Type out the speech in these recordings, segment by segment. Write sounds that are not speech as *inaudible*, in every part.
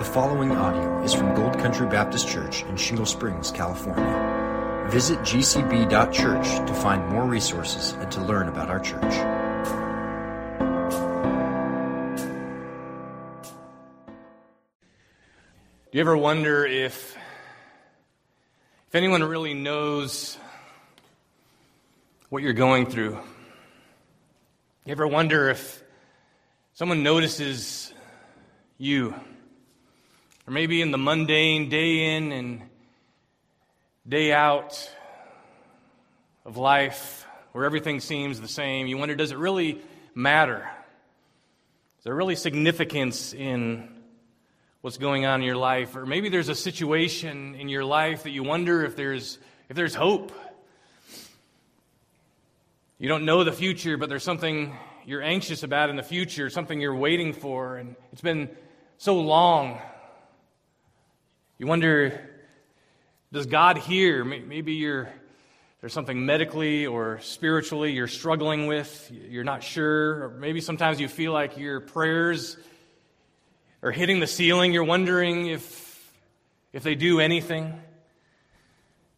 The following audio is from Gold Country Baptist Church in Shingle Springs, California. Visit gcb.church to find more resources and to learn about our church. Do you ever wonder if if anyone really knows what you're going through? You ever wonder if someone notices you? Or maybe in the mundane day in and day out of life where everything seems the same, you wonder does it really matter? Is there really significance in what's going on in your life? Or maybe there's a situation in your life that you wonder if there's, if there's hope. You don't know the future, but there's something you're anxious about in the future, something you're waiting for, and it's been so long you wonder, does God hear? Maybe you're, there's something medically or spiritually you're struggling with, you're not sure, or maybe sometimes you feel like your prayers are hitting the ceiling. You're wondering if, if they do anything.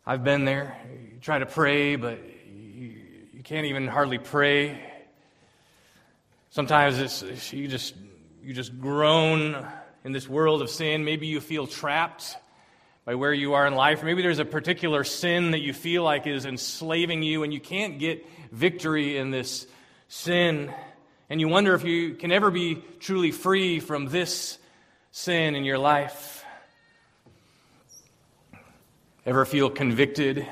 I've been there. You try to pray, but you, you can't even hardly pray. Sometimes it's, you just you just groan in this world of sin. Maybe you feel trapped by where you are in life. Maybe there's a particular sin that you feel like is enslaving you and you can't get victory in this sin. And you wonder if you can ever be truly free from this sin in your life. Ever feel convicted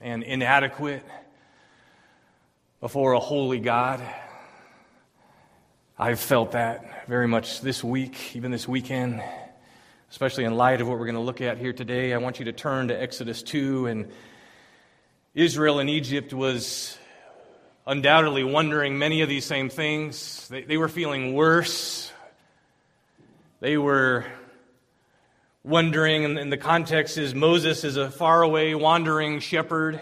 and inadequate before a holy God? I've felt that very much this week, even this weekend, especially in light of what we're going to look at here today. I want you to turn to Exodus 2. And Israel and Egypt was undoubtedly wondering many of these same things. They, they were feeling worse. They were wondering, and the context is Moses is a faraway, wandering shepherd.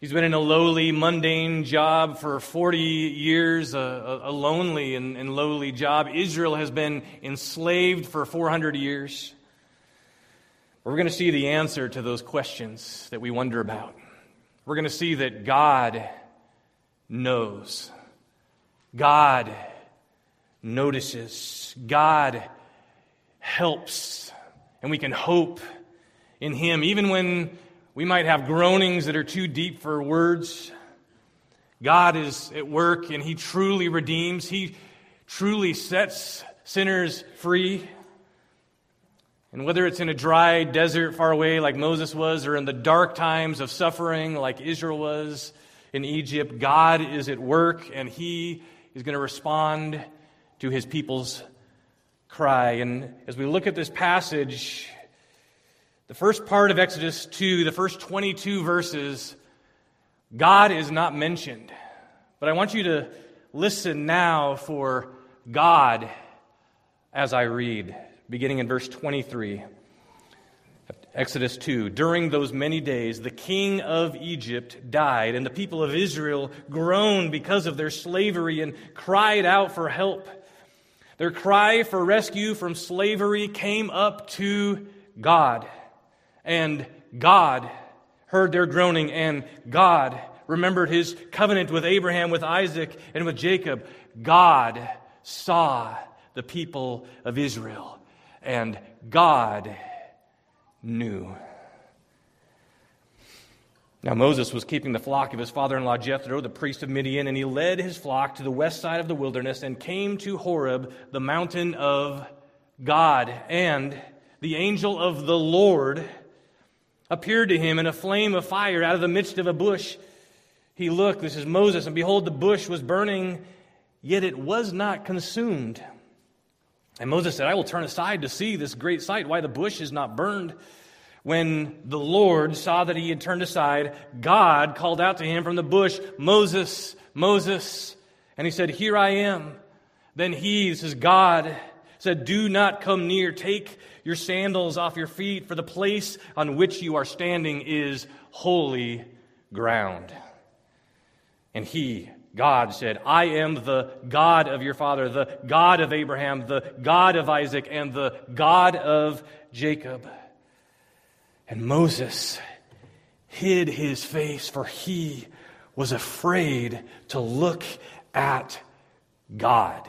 He's been in a lowly, mundane job for 40 years, a, a lonely and, and lowly job. Israel has been enslaved for 400 years. We're going to see the answer to those questions that we wonder about. We're going to see that God knows. God notices. God helps. And we can hope in Him, even when we might have groanings that are too deep for words. God is at work and He truly redeems. He truly sets sinners free. And whether it's in a dry desert far away like Moses was, or in the dark times of suffering like Israel was in Egypt, God is at work and He is going to respond to His people's cry. And as we look at this passage, the first part of Exodus 2, the first 22 verses, God is not mentioned. But I want you to listen now for God as I read, beginning in verse 23. Exodus 2. During those many days, the king of Egypt died, and the people of Israel groaned because of their slavery and cried out for help. Their cry for rescue from slavery came up to God. And God heard their groaning, and God remembered his covenant with Abraham, with Isaac, and with Jacob. God saw the people of Israel, and God knew. Now, Moses was keeping the flock of his father in law Jethro, the priest of Midian, and he led his flock to the west side of the wilderness and came to Horeb, the mountain of God. And the angel of the Lord appeared to him in a flame of fire out of the midst of a bush. He looked, this is Moses, and behold, the bush was burning, yet it was not consumed. And Moses said, I will turn aside to see this great sight, why the bush is not burned. When the Lord saw that he had turned aside, God called out to him from the bush, Moses, Moses. And he said, Here I am. Then he, this is God, said, Do not come near. Take your sandals off your feet, for the place on which you are standing is holy ground. And he God said, I am the God of your father, the God of Abraham, the God of Isaac, and the God of Jacob. And Moses hid his face, for he was afraid to look at God.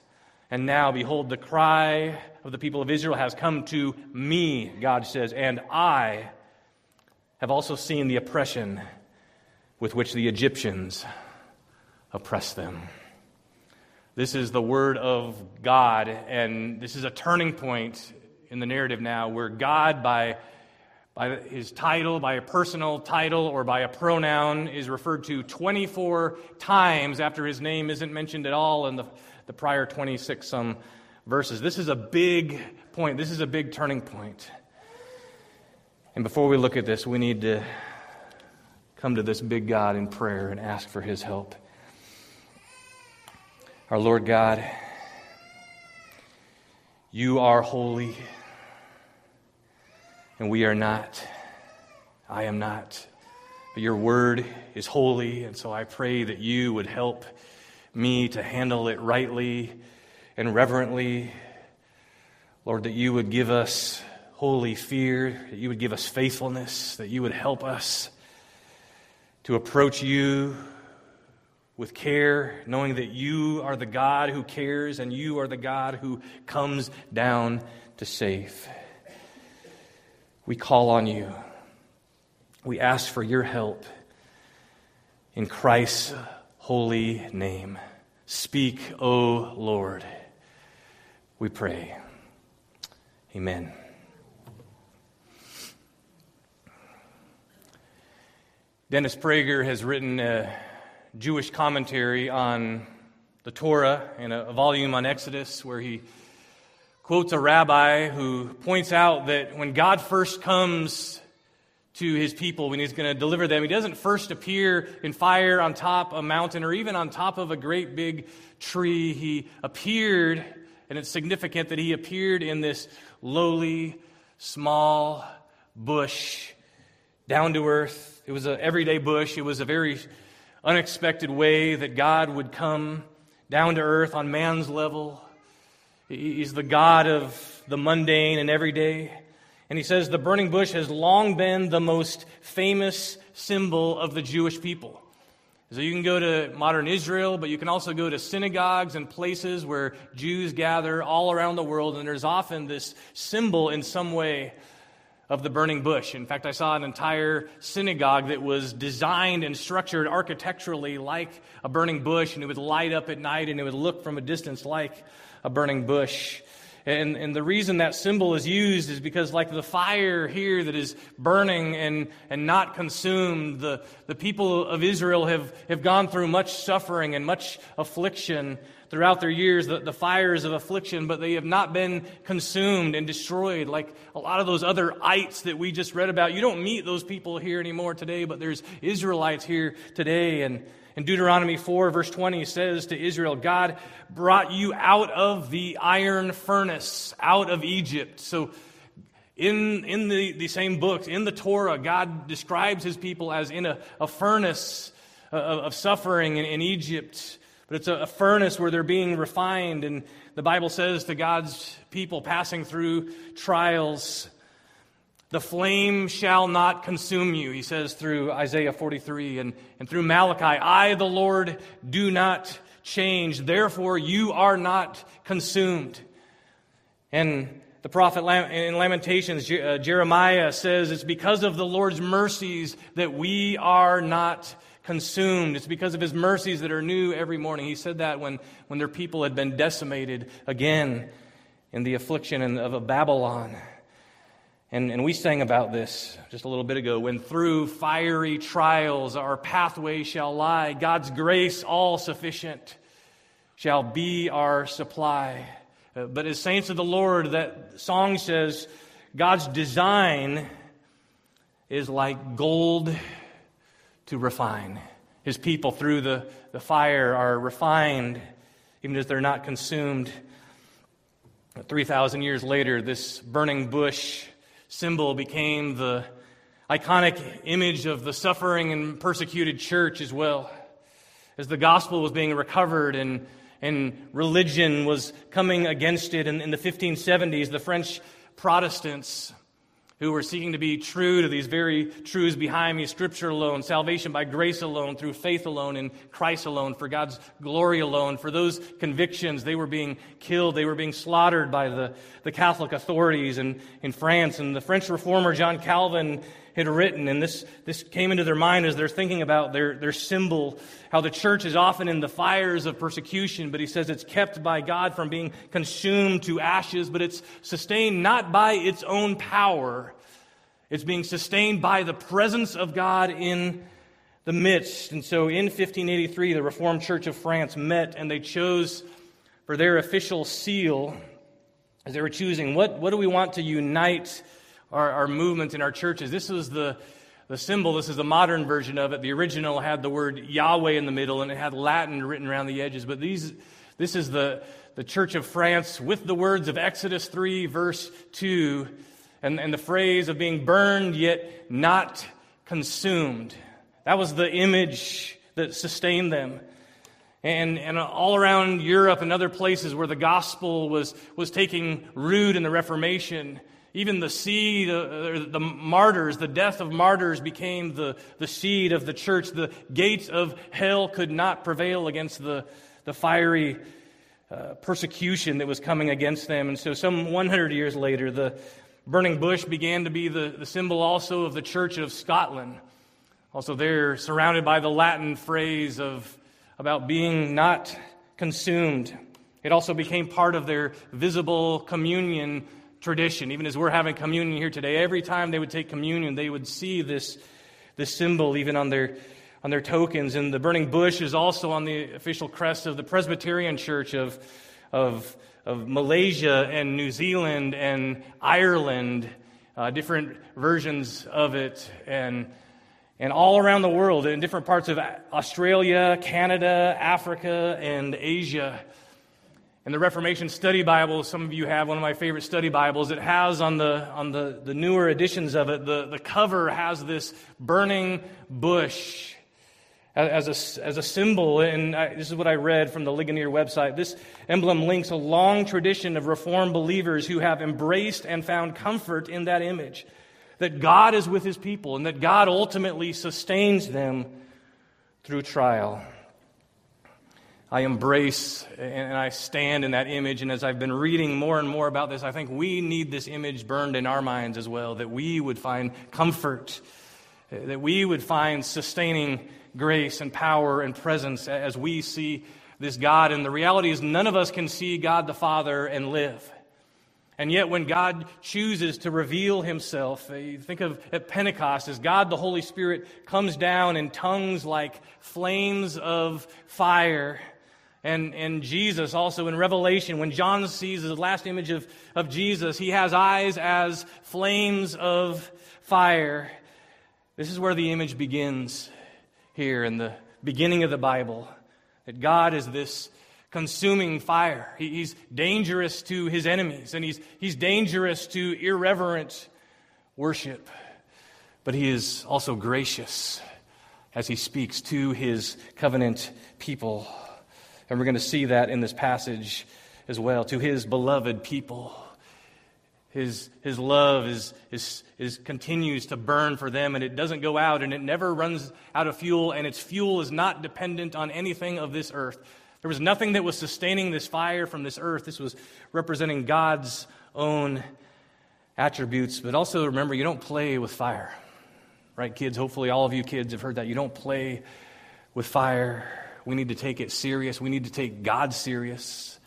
And now, behold, the cry of the people of Israel has come to me, God says, and I have also seen the oppression with which the Egyptians oppress them. This is the word of God, and this is a turning point in the narrative now where God, by, by his title, by a personal title, or by a pronoun, is referred to 24 times after his name isn't mentioned at all in the, the prior 26 some verses. This is a big point. This is a big turning point. And before we look at this, we need to come to this big God in prayer and ask for his help. Our Lord God, you are holy, and we are not. I am not. But your word is holy, and so I pray that you would help me to handle it rightly and reverently. Lord, that you would give us holy fear, that you would give us faithfulness, that you would help us to approach you with care, knowing that you are the God who cares and you are the God who comes down to save. We call on you. We ask for your help in Christ's holy name. Speak, O Lord. We pray. Amen. Dennis Prager has written a Jewish commentary on the Torah and a, volume on Exodus where he quotes a rabbi who points out that when God first comes to his people, when he's going to deliver them, he doesn't first appear in fire on top of a mountain or even on top of a great big tree. He appeared, and it's significant that he appeared in this lowly, small bush, down to earth it was an everyday bush. It was a very unexpected way that God would come down to earth on man's level. He's the God of the mundane and everyday. And he says the burning bush has long been the most famous symbol of the Jewish people. So you can go to modern Israel, but you can also go to synagogues and places where Jews gather all around the world, and there's often this symbol in some way of the burning bush. In fact, I saw an entire synagogue that was designed and structured architecturally like a burning bush, and it would light up at night and it would look from a distance like a burning bush. And, and the reason that symbol is used is because, like the fire here that is burning and, and not consumed, the, the people of Israel have, have gone through much suffering and much affliction throughout their years the, the fires of affliction, but they have not been consumed and destroyed like a lot of those other ites that we just read about. You don't meet those people here anymore today, but there's Israelites here today. And in Deuteronomy 4, verse 20 says to Israel, God brought you out of the iron furnace, out of Egypt. So in, in the, the same books, in the Torah, God describes his people as in a, a furnace uh, of, of suffering in, in Egypt. But it's a, a furnace where they're being refined. And the Bible says to God's people passing through trials, the flame shall not consume you, he says through Isaiah 43 and, and through Malachi. I, the Lord, do not change. Therefore, you are not consumed. And the prophet in Lamentations, uh, Jeremiah says, It's because of the Lord's mercies that we are not consumed. It's because of his mercies that are new every morning. He said that when, when their people had been decimated again in the affliction of a Babylon. And, and we sang about this just a little bit ago. When through fiery trials our pathway shall lie, God's grace all sufficient shall be our supply. Uh, but as saints of the Lord, that song says God's design is like gold to refine. His people, through the, the fire, are refined, even as they're not consumed. 3,000 years later, this burning bush symbol became the iconic image of the suffering and persecuted church as well. As the gospel was being recovered and, and religion was coming against it in, in the 1570s, the French Protestants who were seeking to be true to these very truths behind me Scripture alone, salvation by grace alone, through faith alone, in Christ alone, for God's glory alone. For those convictions, they were being killed, they were being slaughtered by the, the Catholic authorities in, in France. And the French reformer John Calvin had written, and this, this came into their mind as they're thinking about their, their symbol, how the church is often in the fires of persecution, but he says it's kept by God from being consumed to ashes, but it's sustained not by its own power. It's being sustained by the presence of God in the midst. And so in 1583, the Reformed Church of France met and they chose for their official seal, as they were choosing, what, what do we want to unite our, our movement in our churches. This is the, the symbol, this is the modern version of it. The original had the word Yahweh in the middle and it had Latin written around the edges. But these, this is the, the Church of France with the words of Exodus 3, verse 2, and, and the phrase of being burned yet not consumed. That was the image that sustained them. And, and all around Europe and other places where the gospel was, was taking root in the Reformation, even the seed, uh, the martyrs, the death of martyrs became the, the seed of the church. The gates of hell could not prevail against the, the fiery uh, persecution that was coming against them. And so, some 100 years later, the burning bush began to be the, the symbol also of the Church of Scotland. Also, they're surrounded by the Latin phrase of about being not consumed. It also became part of their visible communion tradition. Even as we're having communion here today, every time they would take communion, they would see this, this symbol even on their, on their tokens. And the burning bush is also on the official crest of the Presbyterian Church of, of, of Malaysia and New Zealand and Ireland, uh, different versions of it. And and all around the world, in different parts of Australia, Canada, Africa, and Asia. In the Reformation Study Bible, some of you have one of my favorite study Bibles. It has on the, on the, the newer editions of it, the, the cover has this burning bush as a, as a symbol. And I, this is what I read from the Ligonier website. This emblem links a long tradition of Reformed believers who have embraced and found comfort in that image that God is with his people and that God ultimately sustains them through trial. I embrace and I stand in that image. And as I've been reading more and more about this, I think we need this image burned in our minds as well, that we would find comfort, that we would find sustaining grace and power and presence as we see this God. And the reality is, none of us can see God the Father and live. And yet, when God chooses to reveal himself, uh, think of at Pentecost as God the Holy Spirit comes down in tongues like flames of fire and, and Jesus also in Revelation, when John sees the last image of, of Jesus, he has eyes as flames of fire. This is where the image begins here in the beginning of the Bible. That God is this consuming fire. He, he's dangerous to his enemies, and he's, he's dangerous to irreverent worship. But he is also gracious as he speaks to his covenant people. And we're going to see that in this passage as well. To his beloved people. His, his love is, is, is, continues to burn for them, and it doesn't go out, and it never runs out of fuel, and its fuel is not dependent on anything of this earth. There was nothing that was sustaining this fire from this earth. This was representing God's own attributes. But also remember, you don't play with fire. Right, kids? Hopefully, all of you kids have heard that. You don't play with fire. We need to take it serious. We need to take God serious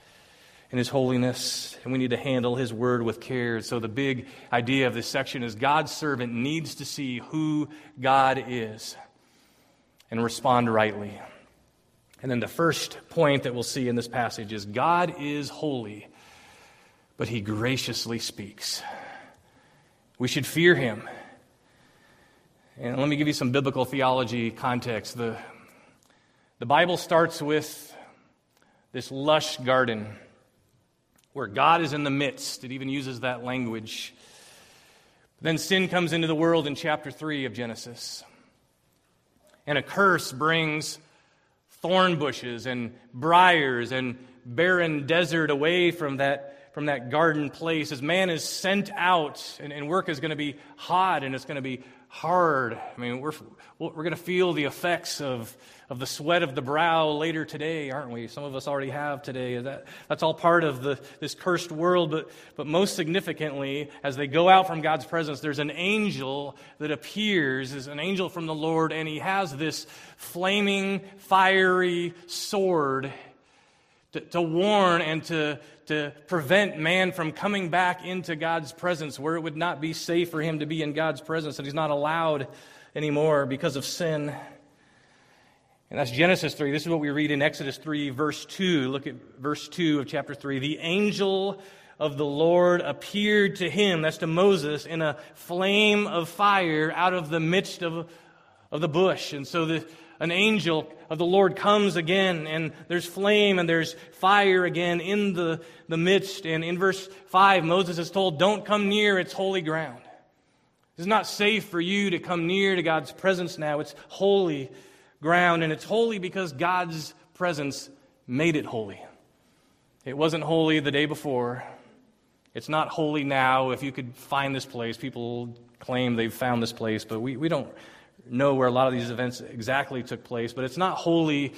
in His holiness, and we need to handle His word with care. So, the big idea of this section is God's servant needs to see who God is and respond rightly. And then the first point that we'll see in this passage is God is holy. but he graciously speaks. We should fear him. And let me give you some biblical theology context. The, the Bible starts with this lush garden where God is in the midst. It even uses that language. Then sin comes into the world in chapter 3 of Genesis. And a curse brings thorn bushes and briars and barren desert away from that, from that garden place. As man is sent out, and, and work is going to be hot and it's going to be hard. I mean, we're, we're going to feel the effects of, of the sweat of the brow later today, aren't we? Some of us already have today. That, that's all part of the, this cursed world. But, but most significantly, as they go out from God's presence, there's an angel that appears, is an angel from the Lord, and he has this flaming, fiery sword to, to warn and to, to prevent man from coming back into God's presence where it would not be safe for him to be in God's presence, and he's not allowed anymore because of sin. And that's Genesis 3. This is what we read in Exodus 3, verse 2. Look at verse 2 of chapter 3. The angel of the Lord appeared to him, that's to Moses, in a flame of fire out of the midst of, of the bush. And so the, an angel of the Lord comes again, and there's flame and there's fire again in the, the midst. And in verse 5, Moses is told, Don't come near, it's holy ground. It's not safe for you to come near to God's presence now. It's holy ground, and it's holy because God's presence made it holy. It wasn't holy the day before. It's not holy now. If you could find this place, people claim they've found this place, but we, we don't know where a lot of these events exactly took place, but it's not holy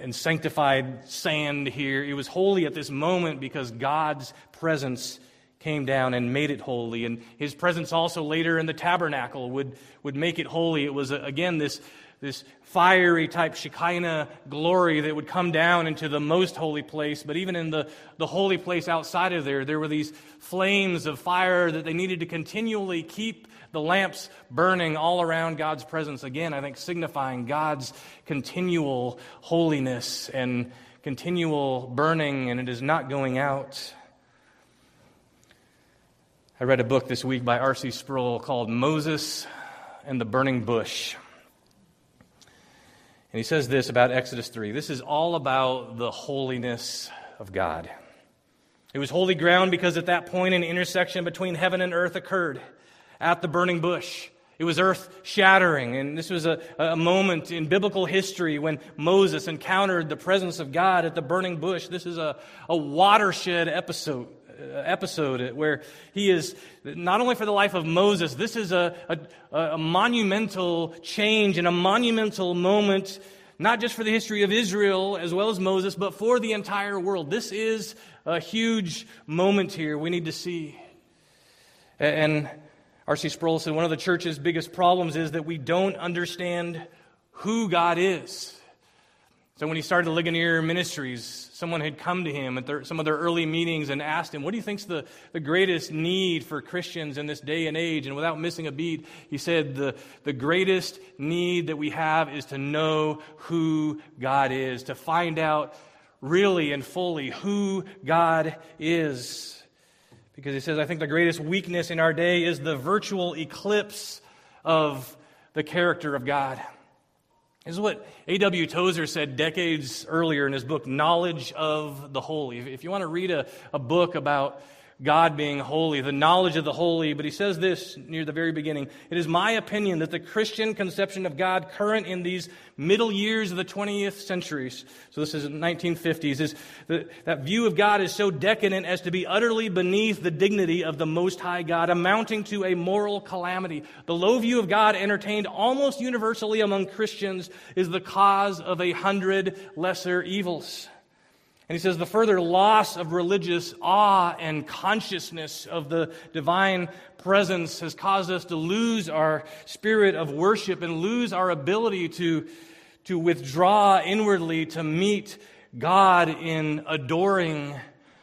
and sanctified sand here. It was holy at this moment because God's presence came down and made it holy. And his presence also later in the tabernacle would, would make it holy. It was, uh, again, this, this fiery type Shekinah glory that would come down into the most holy place. But even in the, the holy place outside of there, there were these flames of fire that they needed to continually keep the lamps burning all around God's presence. Again, I think signifying God's continual holiness and continual burning, and it is not going out. I read a book this week by R.C. Sproul called Moses and the Burning Bush. And he says this about Exodus 3 this is all about the holiness of God. It was holy ground because at that point an intersection between heaven and earth occurred at the burning bush. It was earth shattering. And this was a, a moment in biblical history when Moses encountered the presence of God at the burning bush. This is a, a watershed episode uh, episode where he is not only for the life of Moses, this is a, a, a, monumental change and a monumental moment, not just for the history of Israel as well as Moses, but for the entire world. This is a huge moment here we need to see. And R.C. Sproul said one of the church's biggest problems is that we don't understand who God is. So when he started the Ligonier Ministries, someone had come to him at their, some of their early meetings and asked him, What do you think's the, the greatest need for Christians in this day and age? And without missing a beat, he said, the, the greatest need that we have is to know who God is, to find out really and fully who God is. Because he says, I think the greatest weakness in our day is the virtual eclipse of the character of God. This is what A.W. Tozer said decades earlier in his book, Knowledge of the Holy. If you want to read a, a book about God being holy, the knowledge of the holy. But he says this near the very beginning It is my opinion that the Christian conception of God current in these middle years of the 20th centuries, so this is 1950s, is that, that view of God is so decadent as to be utterly beneath the dignity of the Most High God, amounting to a moral calamity. The low view of God entertained almost universally among Christians is the cause of a hundred lesser evils. And he says the further loss of religious awe and consciousness of the divine presence has caused us to lose our spirit of worship and lose our ability to, to withdraw inwardly to meet God in adoring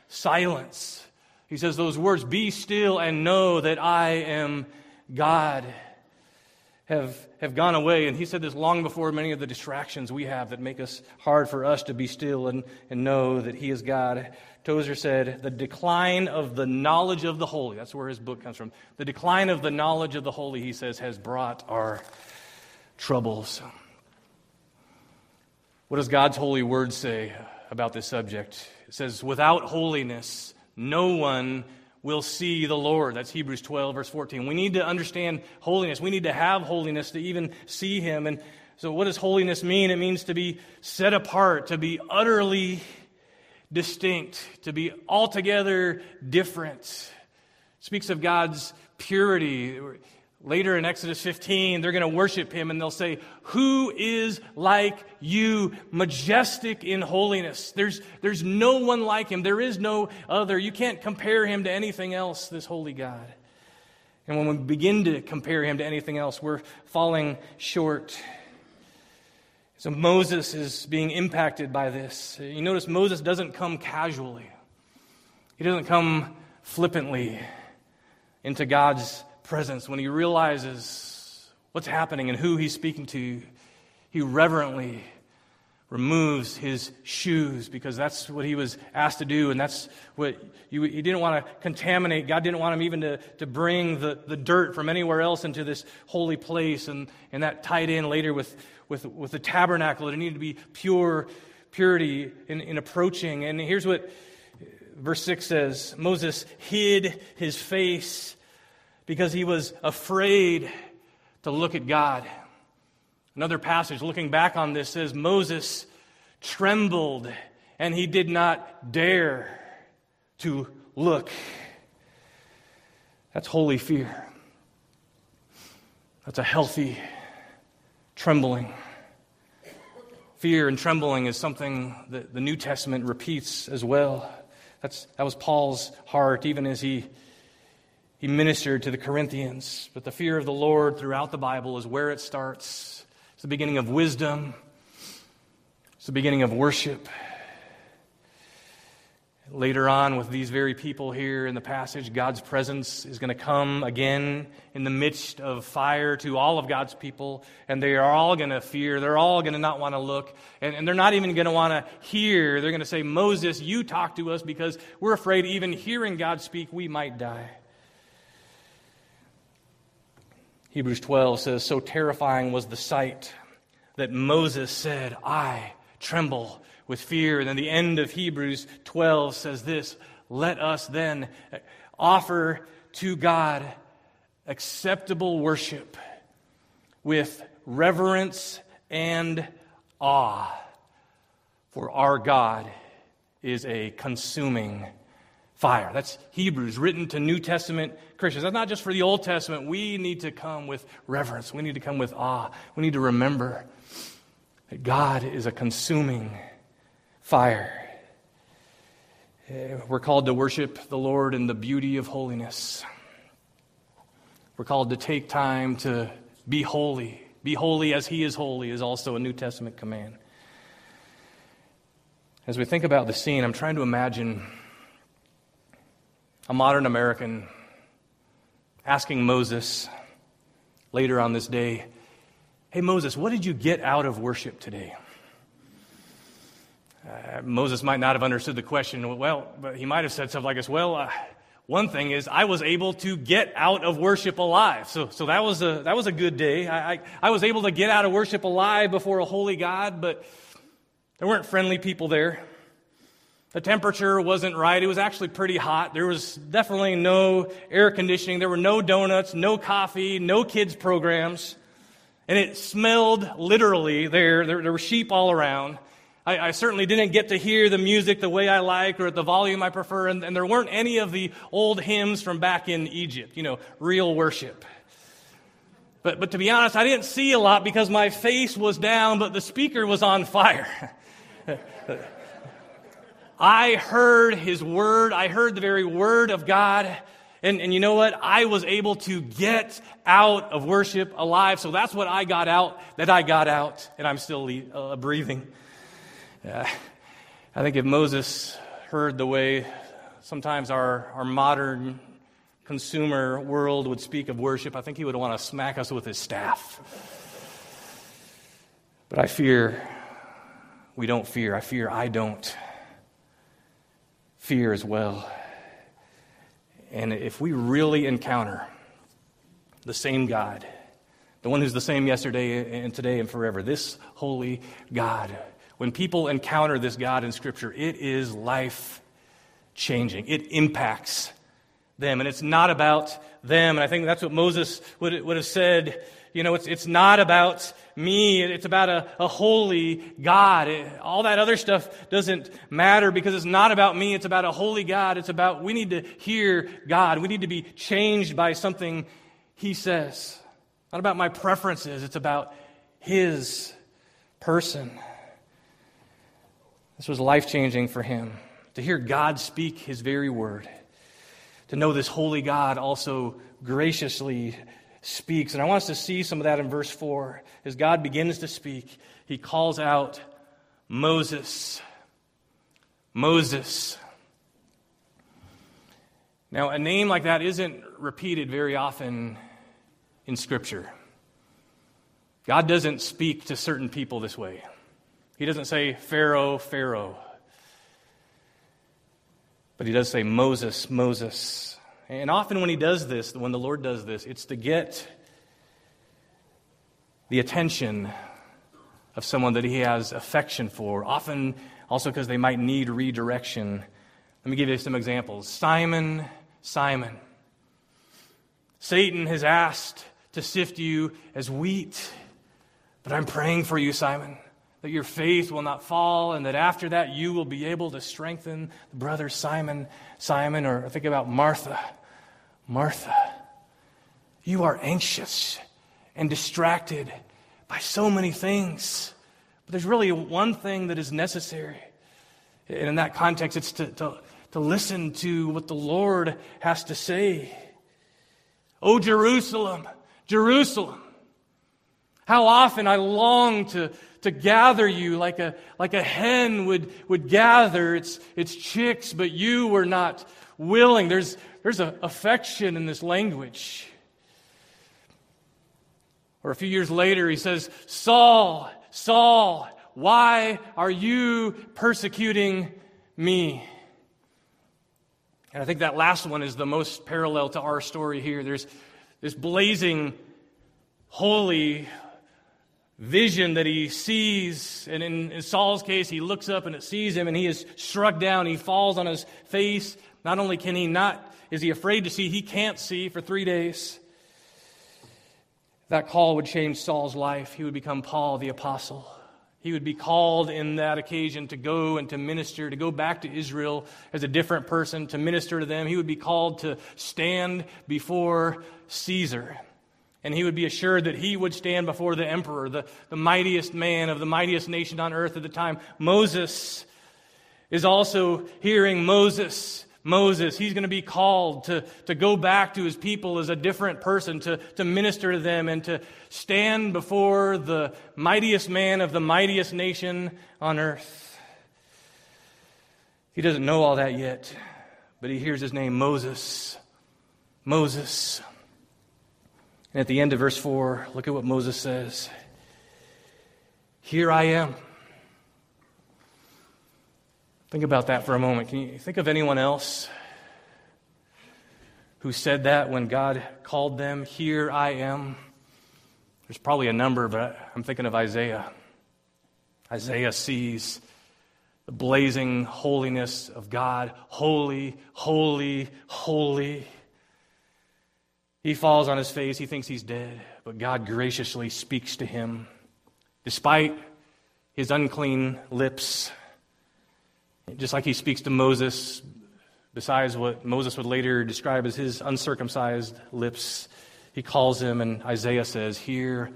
silence. He says those words, be still and know that I am God. Have, have gone away. And he said this long before many of the distractions we have that make us hard for us to be still and, and know that he is God. Tozer said, The decline of the knowledge of the holy, that's where his book comes from. The decline of the knowledge of the holy, he says, has brought our troubles. What does God's holy word say about this subject? It says, Without holiness, no one will see the Lord. That's Hebrews 12, verse 14. We need to understand holiness. We need to have holiness to even see Him. And so, what does holiness mean? It means to be set apart, to be utterly distinct, to be altogether different. It speaks of God's purity. Later in Exodus 15, they're going to worship him and they'll say, Who is like you, majestic in holiness? There's, there's no one like him. There is no other. You can't compare him to anything else, this holy God. And when we begin to compare him to anything else, we're falling short. So Moses is being impacted by this. You notice Moses doesn't come casually, he doesn't come flippantly into God's presence, when he realizes what's happening and who he's speaking to, he reverently removes his shoes because that's what he was asked to do, and that's what you, he didn't want to contaminate. God didn't want him even to, to bring the, the dirt from anywhere else into this holy place, and, and that tied in later with, with, with the tabernacle. There needed to be pure purity in, in approaching. And here's what verse 6 says Moses hid his face because he was afraid to look at God. Another passage looking back on this says Moses trembled and he did not dare to look. That's holy fear. That's a healthy trembling. Fear and trembling is something that the New Testament repeats as well. That's, that was Paul's heart, even as he he ministered to the Corinthians. But the fear of the Lord throughout the Bible is where it starts. It's the beginning of wisdom, it's the beginning of worship. Later on, with these very people here in the passage, God's presence is going to come again in the midst of fire to all of God's people, and they are all going to fear. They're all going to not want to look, and, and they're not even going to want to hear. They're going to say, Moses, you talk to us because we're afraid even hearing God speak, we might die. Hebrews 12 says, So terrifying was the sight that Moses said, I tremble with fear. And then the end of Hebrews 12 says this Let us then offer to God acceptable worship with reverence and awe, for our God is a consuming fire. That's Hebrews, written to New Testament Christians. That's not just for the Old Testament. We need to come with reverence. We need to come with awe. We need to remember that God is a consuming fire. Eh, we're called to worship the Lord in the beauty of holiness. We're called to take time to be holy. Be holy as He is holy is also a New Testament command. As we think about the scene, I'm trying to imagine a modern American asking Moses later on this day, Hey, Moses, what did you get out of worship today? Uh, Moses might not have understood the question well, but he might have said something like this Well, uh, one thing is, I was able to get out of worship alive. So, so that, was a, that was a good day. I, I, I was able to get out of worship alive before a holy God, but there weren't friendly people there. The temperature wasn't right. It was actually pretty hot. There was definitely no air conditioning. There were no donuts, no coffee, no kids' programs. And it smelled literally there. There, there were sheep all around. I, I, certainly didn't get to hear the music the way I like or at the volume I prefer. And, and there weren't any of the old hymns from back in Egypt, you know, real worship. But, but to be honest, I didn't see a lot because my face was down, but the speaker was on fire. *laughs* I heard his word. I heard the very word of God. And, and you know what? I was able to get out of worship alive. So that's what I got out, that I got out, and I'm still uh, breathing. I think if Moses heard the way sometimes our, our modern consumer world would speak of worship, I think he would want to smack us with his staff. But I fear we don't fear. I fear I don't fear as well. And if we really encounter the same God, the one who's the same yesterday and today and forever, this holy God, when people encounter this God in Scripture, it is life changing. It impacts them. And it's not about them. And I think that's what Moses would, would have said. You know, it's, it's not about me. It's about a, a holy God. It, all that other stuff doesn't matter because it's not about me. It's about a holy God. It's about we need to hear God. We need to be changed by something He says. Not about my preferences. It's about His person. This was life changing for him to hear God speak His very word to know this holy God also graciously speaks. And I want us to see some of that in verse 4. As God begins to speak, he calls out Moses. Moses. Now, a name like that isn't repeated very often in Scripture. God doesn't speak to certain people this way. He doesn't say, Pharaoh, Pharaoh. But he does say, Moses, Moses. And often when he does this, when the Lord does this, it's to get the attention of someone that he has affection for, often also because they might need redirection. Let me give you some examples. Simon, Simon. Satan has asked to sift you as wheat, but I'm praying for you, Simon that your faith will not fall, and that after that you will be able to strengthen the brother Simon, Simon, or think about Martha. Martha, you are anxious and distracted by so many things. But there's really one thing that is necessary. And in that context, it's to, to, to listen to what the Lord has to say. Oh, Jerusalem, Jerusalem, how often I long to, to gather you like a, like a hen would, would gather its, its chicks, but you were not willing. There's, there's a affection in this language. Or a few years later, he says, Saul, Saul, why are you persecuting me? And I think that last one is the most parallel to our story here. There's this blazing, holy, vision that he sees. And in, in, Saul's case, he looks up and it sees him and he is struck down. He falls on his face. Not only can he not, is he afraid to see, he can't see for three days. That call would change Saul's life. He would become Paul the apostle. He would be called in that occasion to go and to minister, to go back to Israel as a different person, to minister to them. He would be called to stand before Caesar and he would be assured that he would stand before the emperor, the, the mightiest man of the mightiest nation on earth at the time. Moses is also hearing Moses. Moses, he's going to be called to, to go back to his people as a different person, to, to minister to them, and to stand before the mightiest man of the mightiest nation on earth. He doesn't know all that yet, but he hears his name Moses. Moses. And at the end of verse 4, look at what Moses says Here I am. Think about that for a moment. Can you think of anyone else who said that when God called them, Here I am? There's probably a number, but I'm thinking of Isaiah. Isaiah sees the blazing holiness of God. Holy, holy, holy. He falls on his face. He thinks he's dead. But God graciously speaks to him. Despite his unclean lips, just like he speaks to Moses, besides what Moses would later describe as his uncircumcised lips, he calls him, and Isaiah says, Here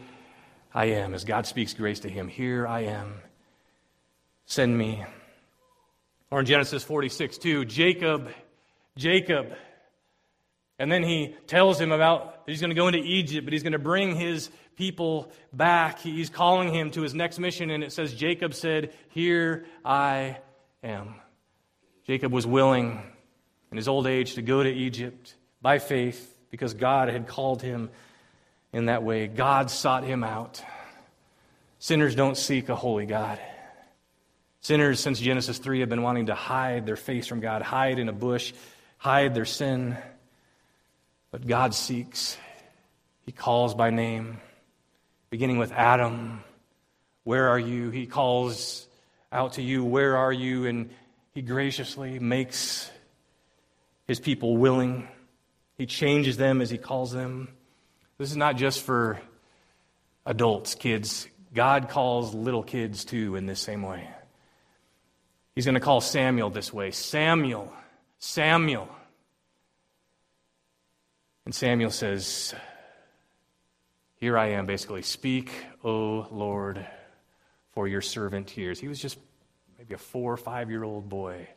I am. As God speaks grace to him, Here I am. Send me. Or in Genesis 46, 2, Jacob, Jacob and then he tells him about he's going to go into Egypt, but he's going to bring his people back. He's calling him to his next mission, and it says, Jacob said, Here I am. Jacob was willing in his old age to go to Egypt, by faith because God had called him in that way. God sought him out. Sinners don't seek a holy God. Sinners, since Genesis 3, have been wanting to hide their face from God, hide in a bush, hide their sin. But God seeks, He calls by name, beginning with Adam. Where are you? He calls out to you, Where are you? And He graciously makes His people willing. He changes them as He calls them. This is not just for adults, kids. God calls little kids too in this same way. He's going to call Samuel this way Samuel, Samuel. And Samuel says, Here I am, basically. Speak, O Lord, for your servant hears. He was just maybe a four or five year old boy.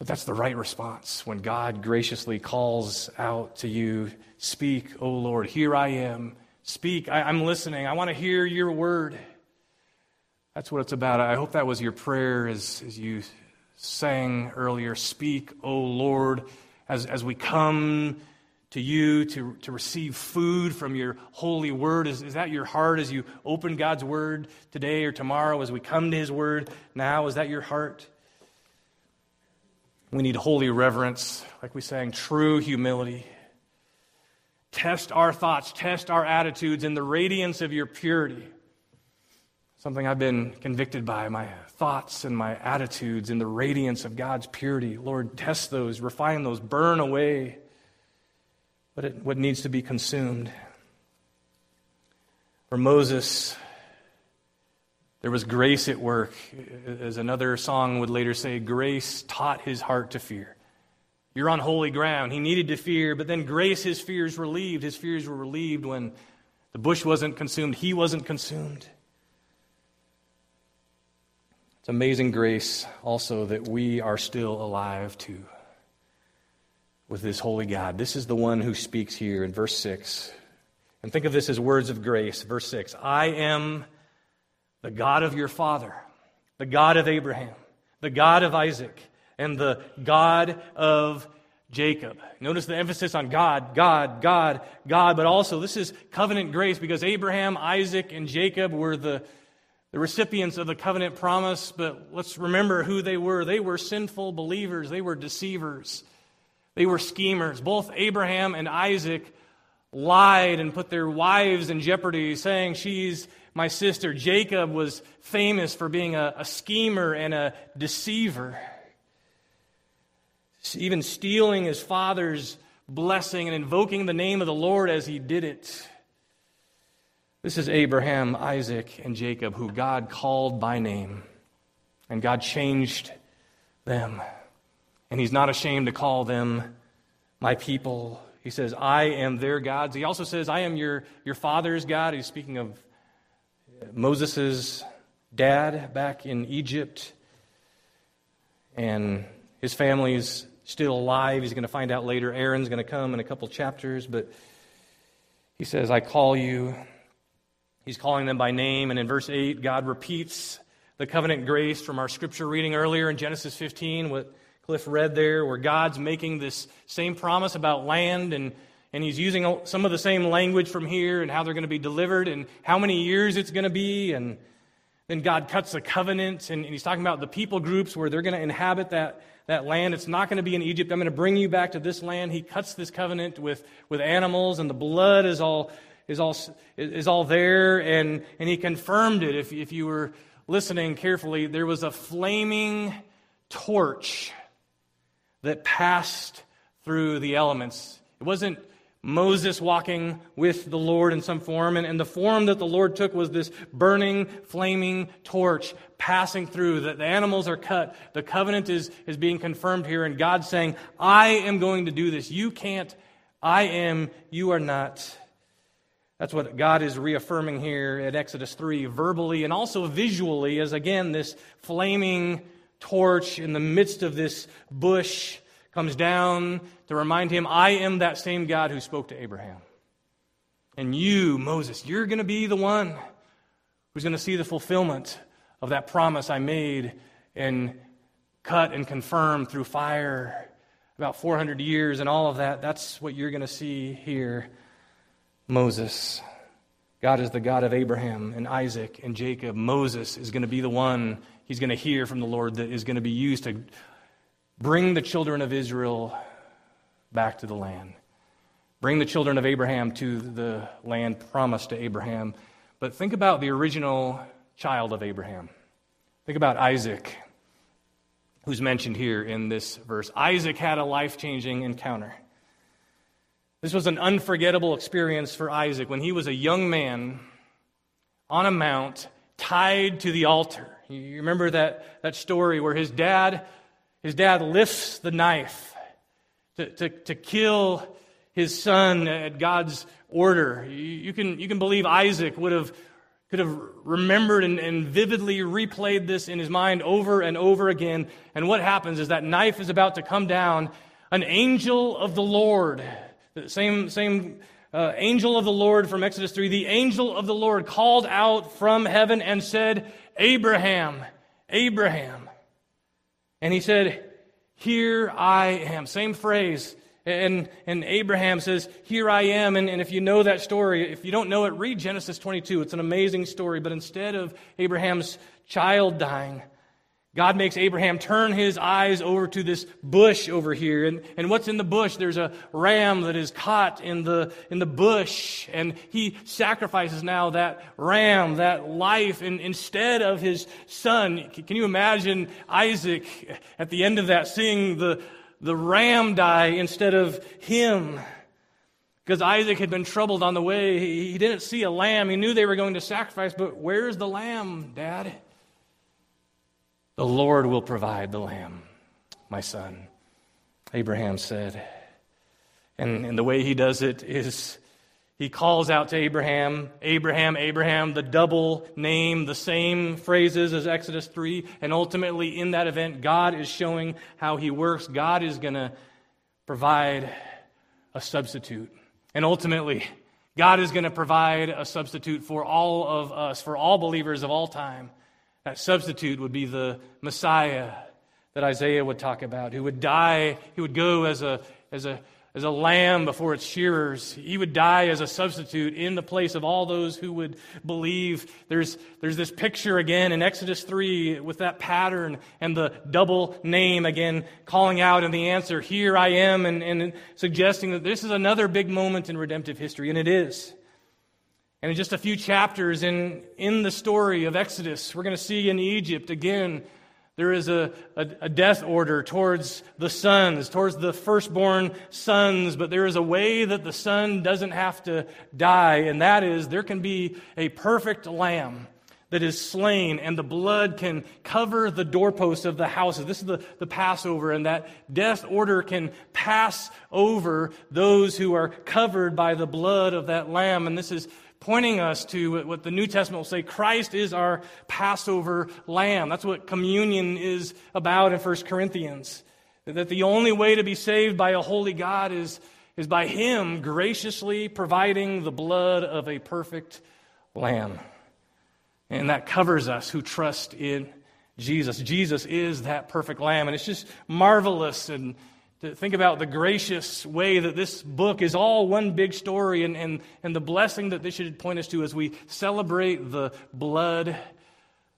But that's the right response when God graciously calls out to you Speak, O Lord, here I am. Speak, I, am listening. I want to hear your word. That's what it's about. I hope that was your prayer as, as you sang earlier. Speak, O Lord, as, as we come to you to, to receive food from your holy word. Is, is that your heart as you open God's word today or tomorrow as we come to his word now? Is that your heart? We need holy reverence, like we sang, true humility. Test our thoughts, test our attitudes in the radiance of your purity. Something I've been convicted by my thoughts and my attitudes in the radiance of God's purity. Lord, test those, refine those, burn away what, it, what needs to be consumed. For Moses, there was grace at work. As another song would later say, grace taught his heart to fear. You're on holy ground. He needed to fear, but then grace, his fears relieved. His fears were relieved when the bush wasn't consumed, he wasn't consumed. It's amazing grace also that we are still alive too with this holy God. This is the one who speaks here in verse 6. And think of this as words of grace. Verse 6 I am the God of your father, the God of Abraham, the God of Isaac, and the God of Jacob. Notice the emphasis on God, God, God, God, but also this is covenant grace because Abraham, Isaac, and Jacob were the the recipients of the covenant promise, but let's remember who they were. They were sinful believers, they were deceivers, they were schemers. Both Abraham and Isaac lied and put their wives in jeopardy, saying, She's my sister. Jacob was famous for being a, a schemer and a deceiver, even stealing his father's blessing and invoking the name of the Lord as he did it. This is Abraham, Isaac, and Jacob, who God called by name, and God changed them. And He's not ashamed to call them my people. He says, I am their God. He also says, I am your, your father's God. He's speaking of Moses' dad back in Egypt. And his family's still alive. He's going to find out later. Aaron's going to come in a couple chapters. But he says, I call you He's calling them by name. And in verse 8, God repeats the covenant grace from our scripture reading earlier in Genesis 15, what Cliff read there, where God's making this same promise about land and and he's using some of the same language from here and how they're going to be delivered and how many years it's going to be. And then God cuts the covenant and, and he's talking about the people groups where they're going to inhabit that, that land. It's not going to be in Egypt. I'm going to bring you back to this land. He cuts this covenant with, with animals and the blood is all is all, is all there, and, and he confirmed it. If, if you were listening carefully, there was a flaming torch that passed through the elements. It wasn't Moses walking with the Lord in some form, and, and the form that the Lord took was this burning, flaming torch passing through. That the animals are cut. The covenant is, is being confirmed here, and God saying, I am going to do this. You can't. I am. You are not. That's what God is reaffirming here at Exodus 3, verbally and also visually, as again, this flaming torch in the midst of this bush comes down to remind him, I am that same God who spoke to Abraham. And you, Moses, you're going to be the one who's going to see the fulfillment of that promise I made and cut and confirm through fire about 400 years and all of that. That's what you're going to see here. Moses. God is the God of Abraham and Isaac and Jacob. Moses is going to be the one he's going to hear from the Lord that is going to be used to bring the children of Israel back to the land. Bring the children of Abraham to the land promised to Abraham. But think about the original child of Abraham. Think about Isaac, who's mentioned here in this verse. Isaac had a life changing encounter. This was an unforgettable experience for Isaac when he was a young man on a mount tied to the altar. You remember that, that story where his dad, his dad lifts the knife to, to, to kill his son at God's order. You can, you can believe Isaac would have, could have remembered and, and vividly replayed this in his mind over and over again. And what happens is that knife is about to come down. An angel of the Lord, the same, same uh, angel of the Lord from Exodus 3, the angel of the Lord called out from heaven and said, Abraham, Abraham. And he said, Here I am. Same phrase. And, and Abraham says, Here I am. And, and if you know that story, if you don't know it, read Genesis 22. It's an amazing story. But instead of Abraham's child dying, God makes Abraham turn his eyes over to this bush over here. And, and what's in the bush? There's a ram that is caught in the, in the bush. And he sacrifices now that ram, that life, and instead of his son. Can you imagine Isaac at the end of that seeing the, the ram die instead of him? Because Isaac had been troubled on the way. He, he didn't see a lamb. He knew they were going to sacrifice, but where's the lamb, Dad? The Lord will provide the lamb, my son, Abraham said. And, and the way he does it is he calls out to Abraham, Abraham, Abraham, the double name, the same phrases as Exodus 3. And ultimately, in that event, God is showing how he works. God is going to provide a substitute. And ultimately, God is going to provide a substitute for all of us, for all believers of all time. That substitute would be the Messiah that Isaiah would talk about, who would die, he would go as a, as a, as a lamb before its shearers. He would die as a substitute in the place of all those who would believe. There's, there's this picture again in Exodus 3 with that pattern and the double name again calling out and the answer, Here I am, and, and suggesting that this is another big moment in redemptive history, and it is. And in just a few chapters in, in the story of Exodus, we're going to see in Egypt again, there is a, a, a, death order towards the sons, towards the firstborn sons, but there is a way that the son doesn't have to die, and that is there can be a perfect lamb that is slain, and the blood can cover the doorposts of the houses. This is the, the Passover, and that death order can pass over those who are covered by the blood of that lamb. And this is pointing us to what the New Testament will say Christ is our Passover lamb. That's what communion is about in 1 Corinthians. That the only way to be saved by a holy God is, is by Him graciously providing the blood of a perfect lamb. And that covers us who trust in Jesus. Jesus is that perfect lamb. And it's just marvelous and to think about the gracious way that this book is all one big story and, and, and the blessing that this should point us to as we celebrate the blood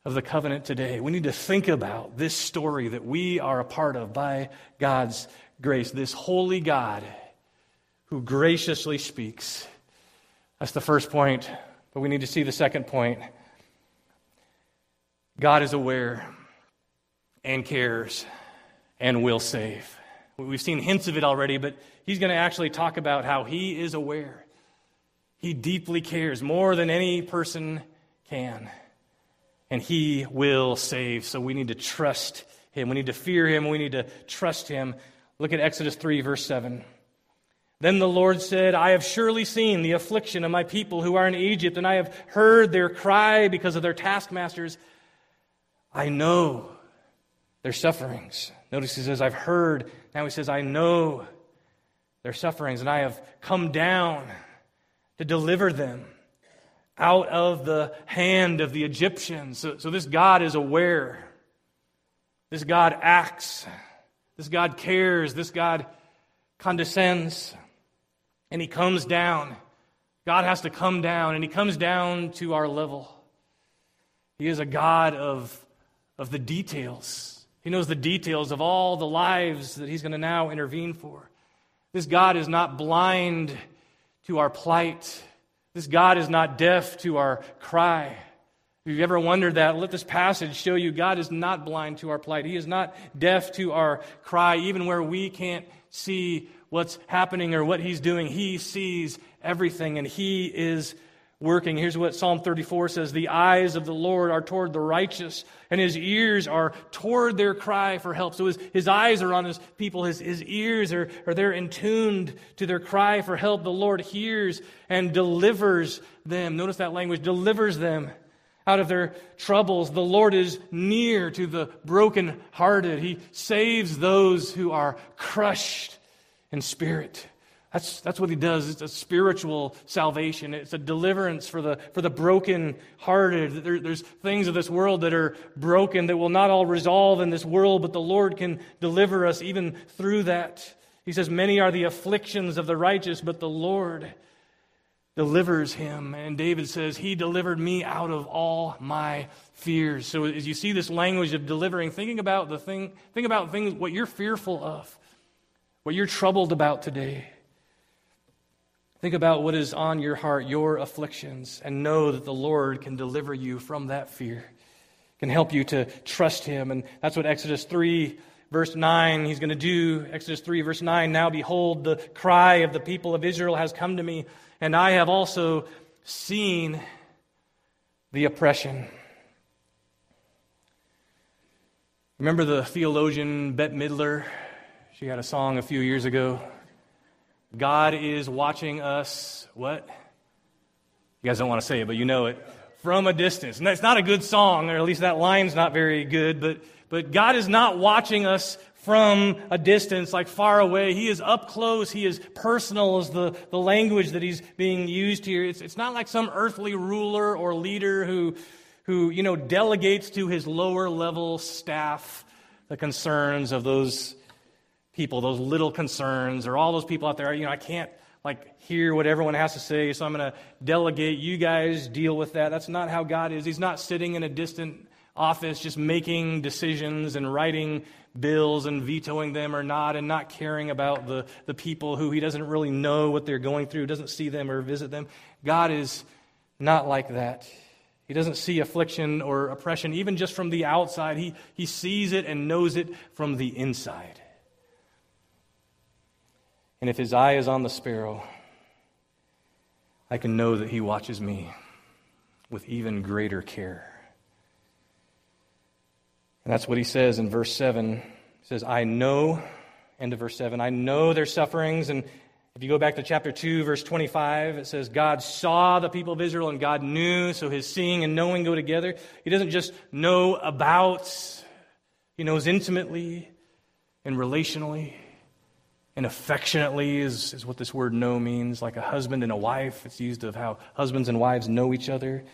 of the covenant today. We need to think about this story that we are a part of by God's grace, this holy God who graciously speaks. That's the first point, but we need to see the second point. God is aware and cares and will save. We've seen hints of it already, but he's going to actually talk about how he is aware. He deeply cares more than any person can. And he will save. So we need to trust him. We need to fear him. We need to trust him. Look at Exodus 3, verse 7. Then the Lord said, I have surely seen the affliction of my people who are in Egypt, and I have heard their cry because of their taskmasters. I know their sufferings. Notice he says, I've heard. Now he says, I know their sufferings, and I have come down to deliver them out of the hand of the Egyptians. So, so this God is aware. This God acts This God cares. This God condescends. And he comes down. God has to come down, and he comes down to our level. He is a God of, of the details. He knows the details of all the lives that he's going to now intervene for. This God is not blind to our plight. This God is not deaf to our cry. If you've ever wondered that, let this passage show you God is not blind to our plight. He is not deaf to our cry, even where we can't see what's happening or what He's doing. He sees everything and He is working. Here's what Psalm 34 says The eyes of the Lord are toward the righteous, and his ears are toward their cry for help. So his, his eyes are on his people, his, his ears are, are there in tuned to their cry for help. The Lord hears and delivers them. Notice that language delivers them out of their troubles. The Lord is near to the brokenhearted. He saves those who are crushed in spirit. That's, that's what he does. It's a spiritual salvation. It's a deliverance for the, for the broken-hearted. There, there's things of this world that are broken that will not all resolve in this world, but the Lord can deliver us even through that. He says, Many are the afflictions of the righteous, but the Lord delivers him. And David says, He delivered me out of all my fears. So as you see this language of delivering, thinking about the thing, think about things, what you're fearful of, what you're troubled about today. Think about what is on your heart, your afflictions, and know that the Lord can deliver you from that fear, can help you to trust Him. And that's what Exodus 3, verse 9, He's going to do. Exodus 3, verse 9 Now behold, the cry of the people of Israel has come to me, and I have also seen the oppression. Remember the theologian Bette Midler? She had a song a few years ago God is watching us, what? You guys don't want to say it, but you know it. From a distance. And that's not a good song, or at least that line's not very good, but, but God is not watching us from a distance, like far away. He is up close. He is personal, is the, the language that he's being used here. It's, it's not like some earthly ruler or leader who, who, you know, delegates to his lower level staff the concerns of those people, those little concerns, or all those people out there, you know, I can't like hear what everyone has to say, so I'm going to delegate. You guys deal with that. That's not how God is. He's not sitting in a distant office just making decisions and writing bills and vetoing them or not and not caring about the, the people who he doesn't really know what they're going through, doesn't see them or visit them. God is not like that. He doesn't see affliction or oppression even just from the outside. He, he sees it and knows it from the inside. And if his eye is on the sparrow, I can know that he watches me with even greater care. And that's what he says in verse 7. He says, I know, end of verse 7, I know their sufferings. And if you go back to chapter 2, verse 25, it says, God saw the people of Israel and God knew. So his seeing and knowing go together. He doesn't just know about, he knows intimately and relationally and affectionately is, is what this word know means, like a husband and a wife. It's used of how husbands and wives know each other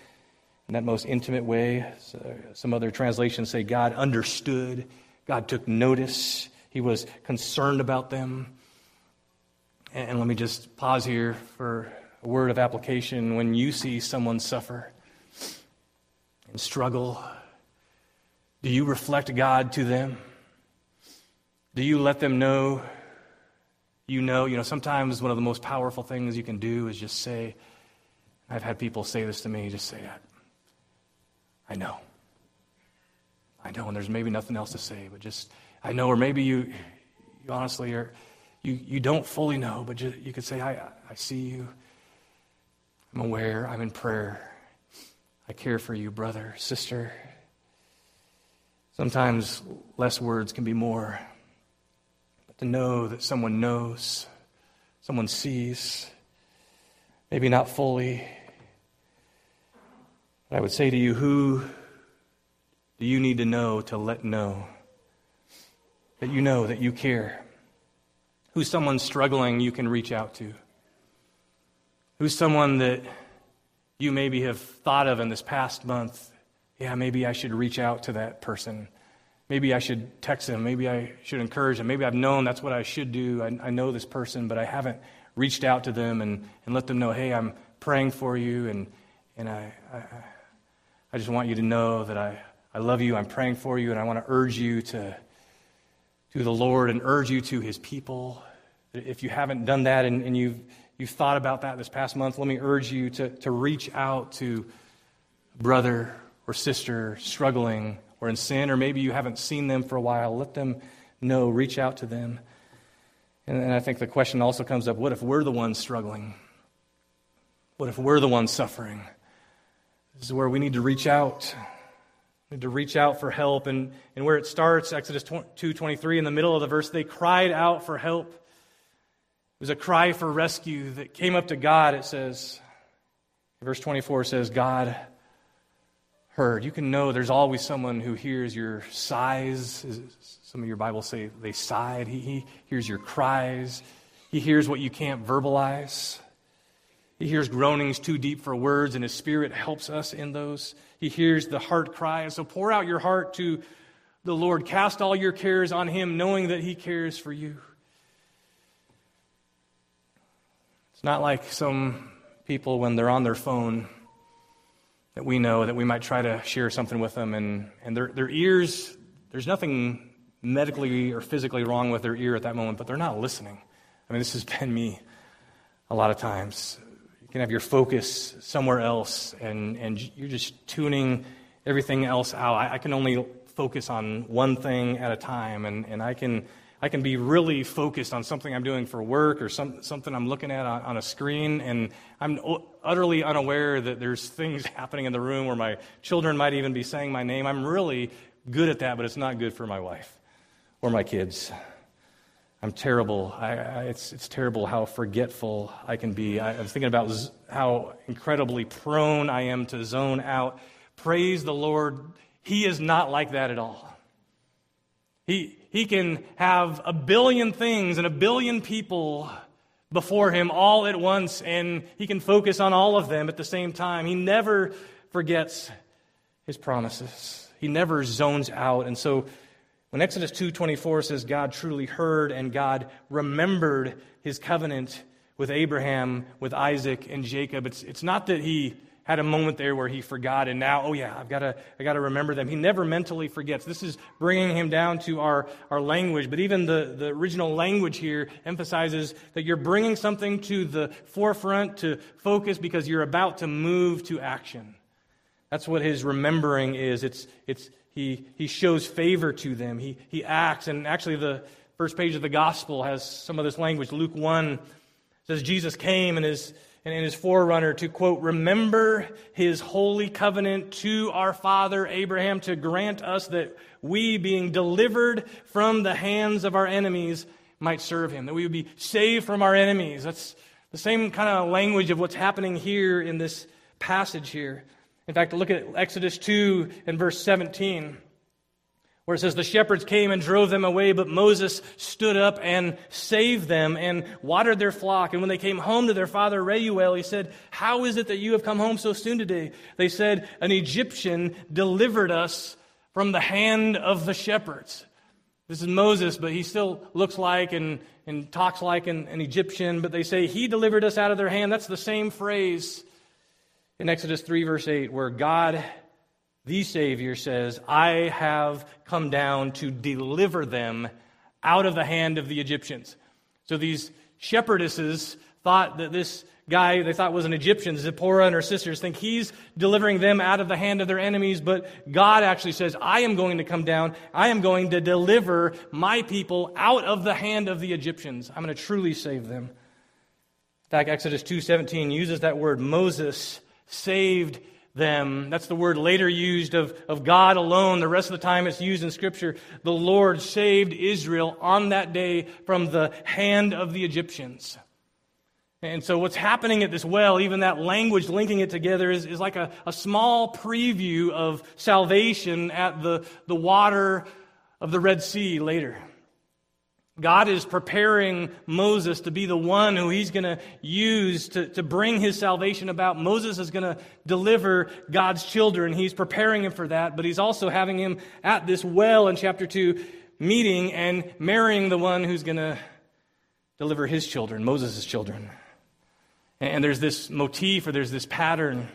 in that most intimate way. So some other translations say God understood, God took notice, He was concerned about them. And, and let me just pause here for a word of application. When you see someone suffer and struggle, do you reflect God to them? Do you let them know you know, you know, sometimes one of the most powerful things you can do is just say, I've had people say this to me, just say, that. I know. I know, and there's maybe nothing else to say, but just, I know, or maybe you, you honestly are, you, you don't fully know, but just, you could say, I, I see you. I'm aware. I'm in prayer. I care for you, brother, sister. Sometimes less words can be more to know that someone knows, someone sees, maybe not fully. But I would say to you, who do you need to know to let know that you know that you care? Who's someone struggling you can reach out to? Who's someone that you maybe have thought of in this past month? Yeah, maybe I should reach out to that person maybe I should text them. Maybe I should encourage them. Maybe I've known that's what I should do. I, I know this person, but I haven't reached out to them and, and let them know, hey, I'm praying for you, and, and I, I, I just want you to know that I, I love you, I'm praying for you, and I want to urge you to, to the Lord and urge you to his people. If you haven't done that and, and you've, you've thought about that this past month, let me urge you to, to reach out to brother or sister struggling or in sin, or maybe you haven't seen them for a while. Let them know, reach out to them. And, and I think the question also comes up what if we're the ones struggling? What if we're the ones suffering? This is where we need to reach out. We need to reach out for help. And, and where it starts, Exodus 2.23, in the middle of the verse, they cried out for help. It was a cry for rescue that came up to God, it says. Verse 24 says, God heard. You can know there's always someone who hears your sighs. Some of your Bibles say they sighed. He, he hears your cries. He hears what you can't verbalize. He hears groanings too deep for words, and His Spirit helps us in those. He hears the heart cry. And so pour out your heart to the Lord. Cast all your cares on Him, knowing that He cares for you. It's not like some people when they're on their phone that we know that we might try to share something with them, and, and their, their ears, there's nothing medically or physically wrong with their ear at that moment, but they're not listening. I mean, this has *laughs* been me a lot of times. You can have your focus somewhere else, and, and you're just tuning everything else out. I, I can only focus on one thing at a time, and, and I can I can be really focused on something I'm doing for work or some, something I'm looking at on, on, a screen, and I'm utterly unaware that there's things happening in the room where my children might even be saying my name. I'm really good at that, but it's not good for my wife or my kids. I'm terrible. I, I, it's, it's terrible how forgetful I can be. I, was thinking about z- how incredibly prone I am to zone out. Praise the Lord. He is not like that at all. He, he can have a billion things and a billion people before him all at once, and he can focus on all of them at the same time. He never forgets his promises. He never zones out. And so when Exodus 2:24 says God truly heard and God remembered his covenant with Abraham, with Isaac and Jacob, it's, it's not that he had a moment there where he forgot, and now, oh yeah, I've got to, I got to remember them. He never mentally forgets. This is bringing him down to our, our language, but even the, the original language here emphasizes that you're bringing something to the forefront to focus because you're about to move to action. That's what his remembering is. It's, it's, he, he shows favor to them. He, he acts, and actually the first page of the gospel has some of this language. Luke 1 says Jesus came and his and in his forerunner to quote, remember his holy covenant to our father Abraham to grant us that we, being delivered from the hands of our enemies, might serve him, that we would be saved from our enemies. That's the same kind of language of what's happening here in this passage here. In fact, look at Exodus 2 and verse 17 where it says, The shepherds came and drove them away, but Moses stood up and saved them and watered their flock. And when they came home to their father Reuel, he said, How is it that you have come home so soon today? They said, An Egyptian delivered us from the hand of the shepherds. This is Moses, but he still looks like and, and talks like an, an Egyptian, but they say, He delivered us out of their hand. That's the same phrase in Exodus 3, verse 8, where God the Savior says, I have come down to deliver them out of the hand of the Egyptians. So these shepherdesses thought that this guy they thought was an Egyptian, Zipporah and her sisters, think he's delivering them out of the hand of their enemies, but God actually says, I am going to come down. I am going to deliver my people out of the hand of the Egyptians. I'm going to truly save them. In fact, Exodus 2.17 uses that word, Moses saved them. That's the word later used of, of God alone. The rest of the time it's used in Scripture. The Lord saved Israel on that day from the hand of the Egyptians. And so, what's happening at this well, even that language linking it together, is, is like a, a small preview of salvation at the, the water of the Red Sea later. God is preparing Moses to be the one who he's going to use to, to bring his salvation about. Moses is going to deliver God's children. He's preparing him for that, but he's also having him at this well in chapter 2 meeting and marrying the one who's going to deliver his children, Moses' children. And there's this motif or there's this pattern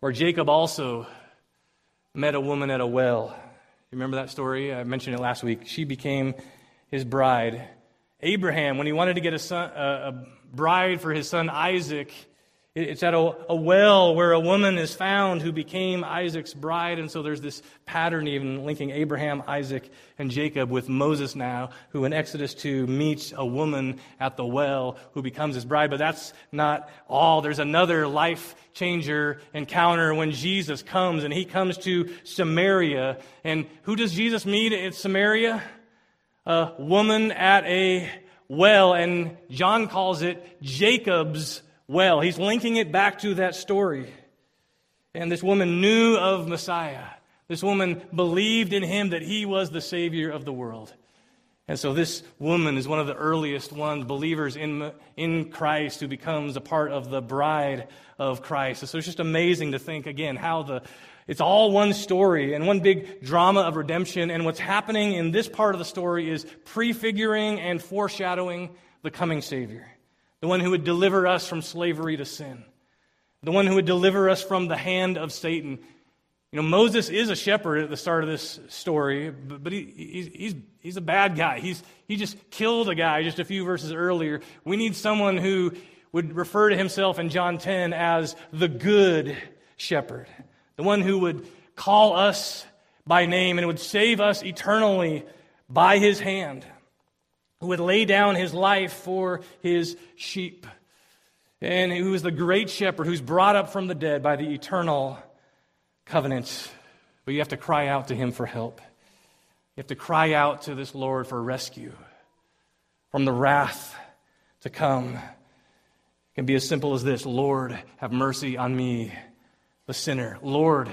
where Jacob also met a woman at a well. You remember that story? I mentioned it last week. She became his bride. Abraham, when he wanted to get a, son, a, bride for his son Isaac, it's at a, a, well where a woman is found who became Isaac's bride. And so there's this pattern even linking Abraham, Isaac, and Jacob with Moses now, who in Exodus 2 meets a woman at the well who becomes his bride. But that's not all. There's another life changer encounter when Jesus comes and he comes to Samaria. And who does Jesus meet at Samaria? A woman at a well. And John calls it Jacob's well. He's linking it back to that story. And this woman knew of Messiah. This woman believed in him that he was the Savior of the world. And so this woman is one of the earliest ones, believers in, in Christ, who becomes a part of the bride of Christ. So it's just amazing to think again how the it's all one story and one big drama of redemption. And what's happening in this part of the story is prefiguring and foreshadowing the coming Savior the one who would deliver us from slavery to sin, the one who would deliver us from the hand of Satan. You know, Moses is a shepherd at the start of this story, but, but he, he's, he's, a bad guy. He's, he just killed a guy just a few verses earlier. We need someone who would refer to himself in John 10 as the good shepherd, the one who would call us by name and would save us eternally by his hand who would lay down his life for his sheep, and who is the great shepherd who's brought up from the dead by the eternal covenant. But you have to cry out to him for help. You have to cry out to this Lord for rescue from the wrath to come. It can be as simple as this Lord, have mercy on me, the sinner. Lord,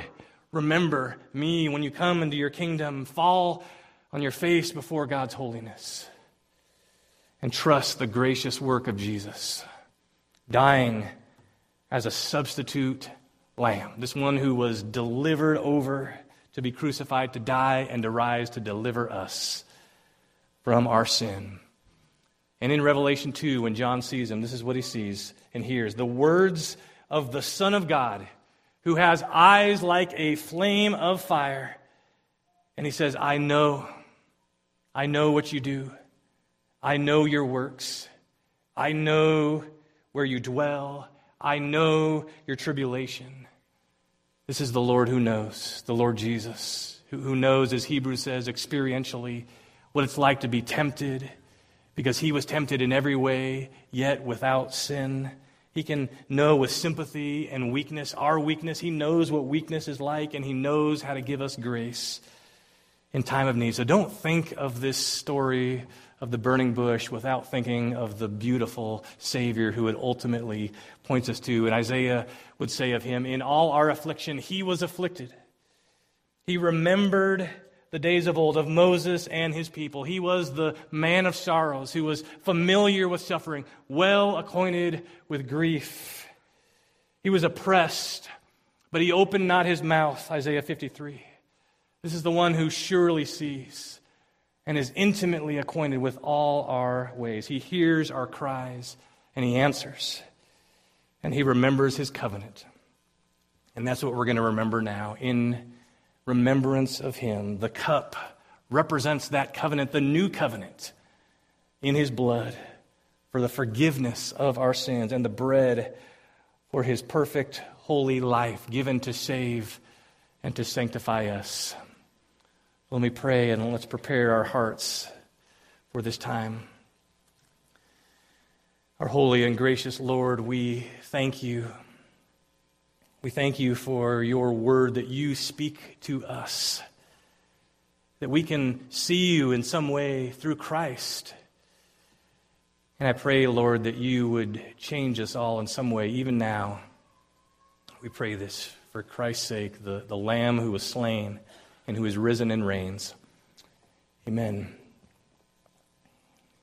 remember me when you come into your kingdom. Fall on your face before God's holiness and trust the gracious work of Jesus, dying as a substitute lamb, this one who was delivered over to be crucified, to die, and to rise to deliver us from our sin. And in Revelation 2, when John sees him, this is what he sees and hears the words of the Son of God, who has eyes like a flame of fire. And he says, I know, I know what you do. I know your works. I know where you dwell. I know your tribulation. This is the Lord who knows, the Lord Jesus, who, who knows, as Hebrews says, experientially what it's like to be tempted, because he was tempted in every way, yet without sin. He can know with sympathy and weakness our weakness. He knows what weakness is like, and he knows how to give us grace in time of need. So don't think of this story of the burning bush without thinking of the beautiful Savior who would ultimately points us to. And Isaiah would say of him, In all our affliction, he was afflicted. He remembered the days of old of Moses and his people. He was the man of sorrows who was familiar with suffering, well acquainted with grief. He was oppressed, but he opened not his mouth, Isaiah 53. This is the one who surely sees and is intimately acquainted with all our ways. He hears our cries and he answers. And he remembers his covenant. And that's what we're going to remember now. In remembrance of him, the cup represents that covenant, the new covenant in his blood for the forgiveness of our sins, and the bread for his perfect, holy life given to save and to sanctify us. Let me pray and let's prepare our hearts for this time. Our holy and gracious Lord, we thank you. We thank you for your word that you speak to us, that we can see you in some way through Christ. And I pray, Lord, that you would change us all in some way, even now. We pray this for Christ's sake, the, the Lamb who was slain and who is risen and reigns. Amen.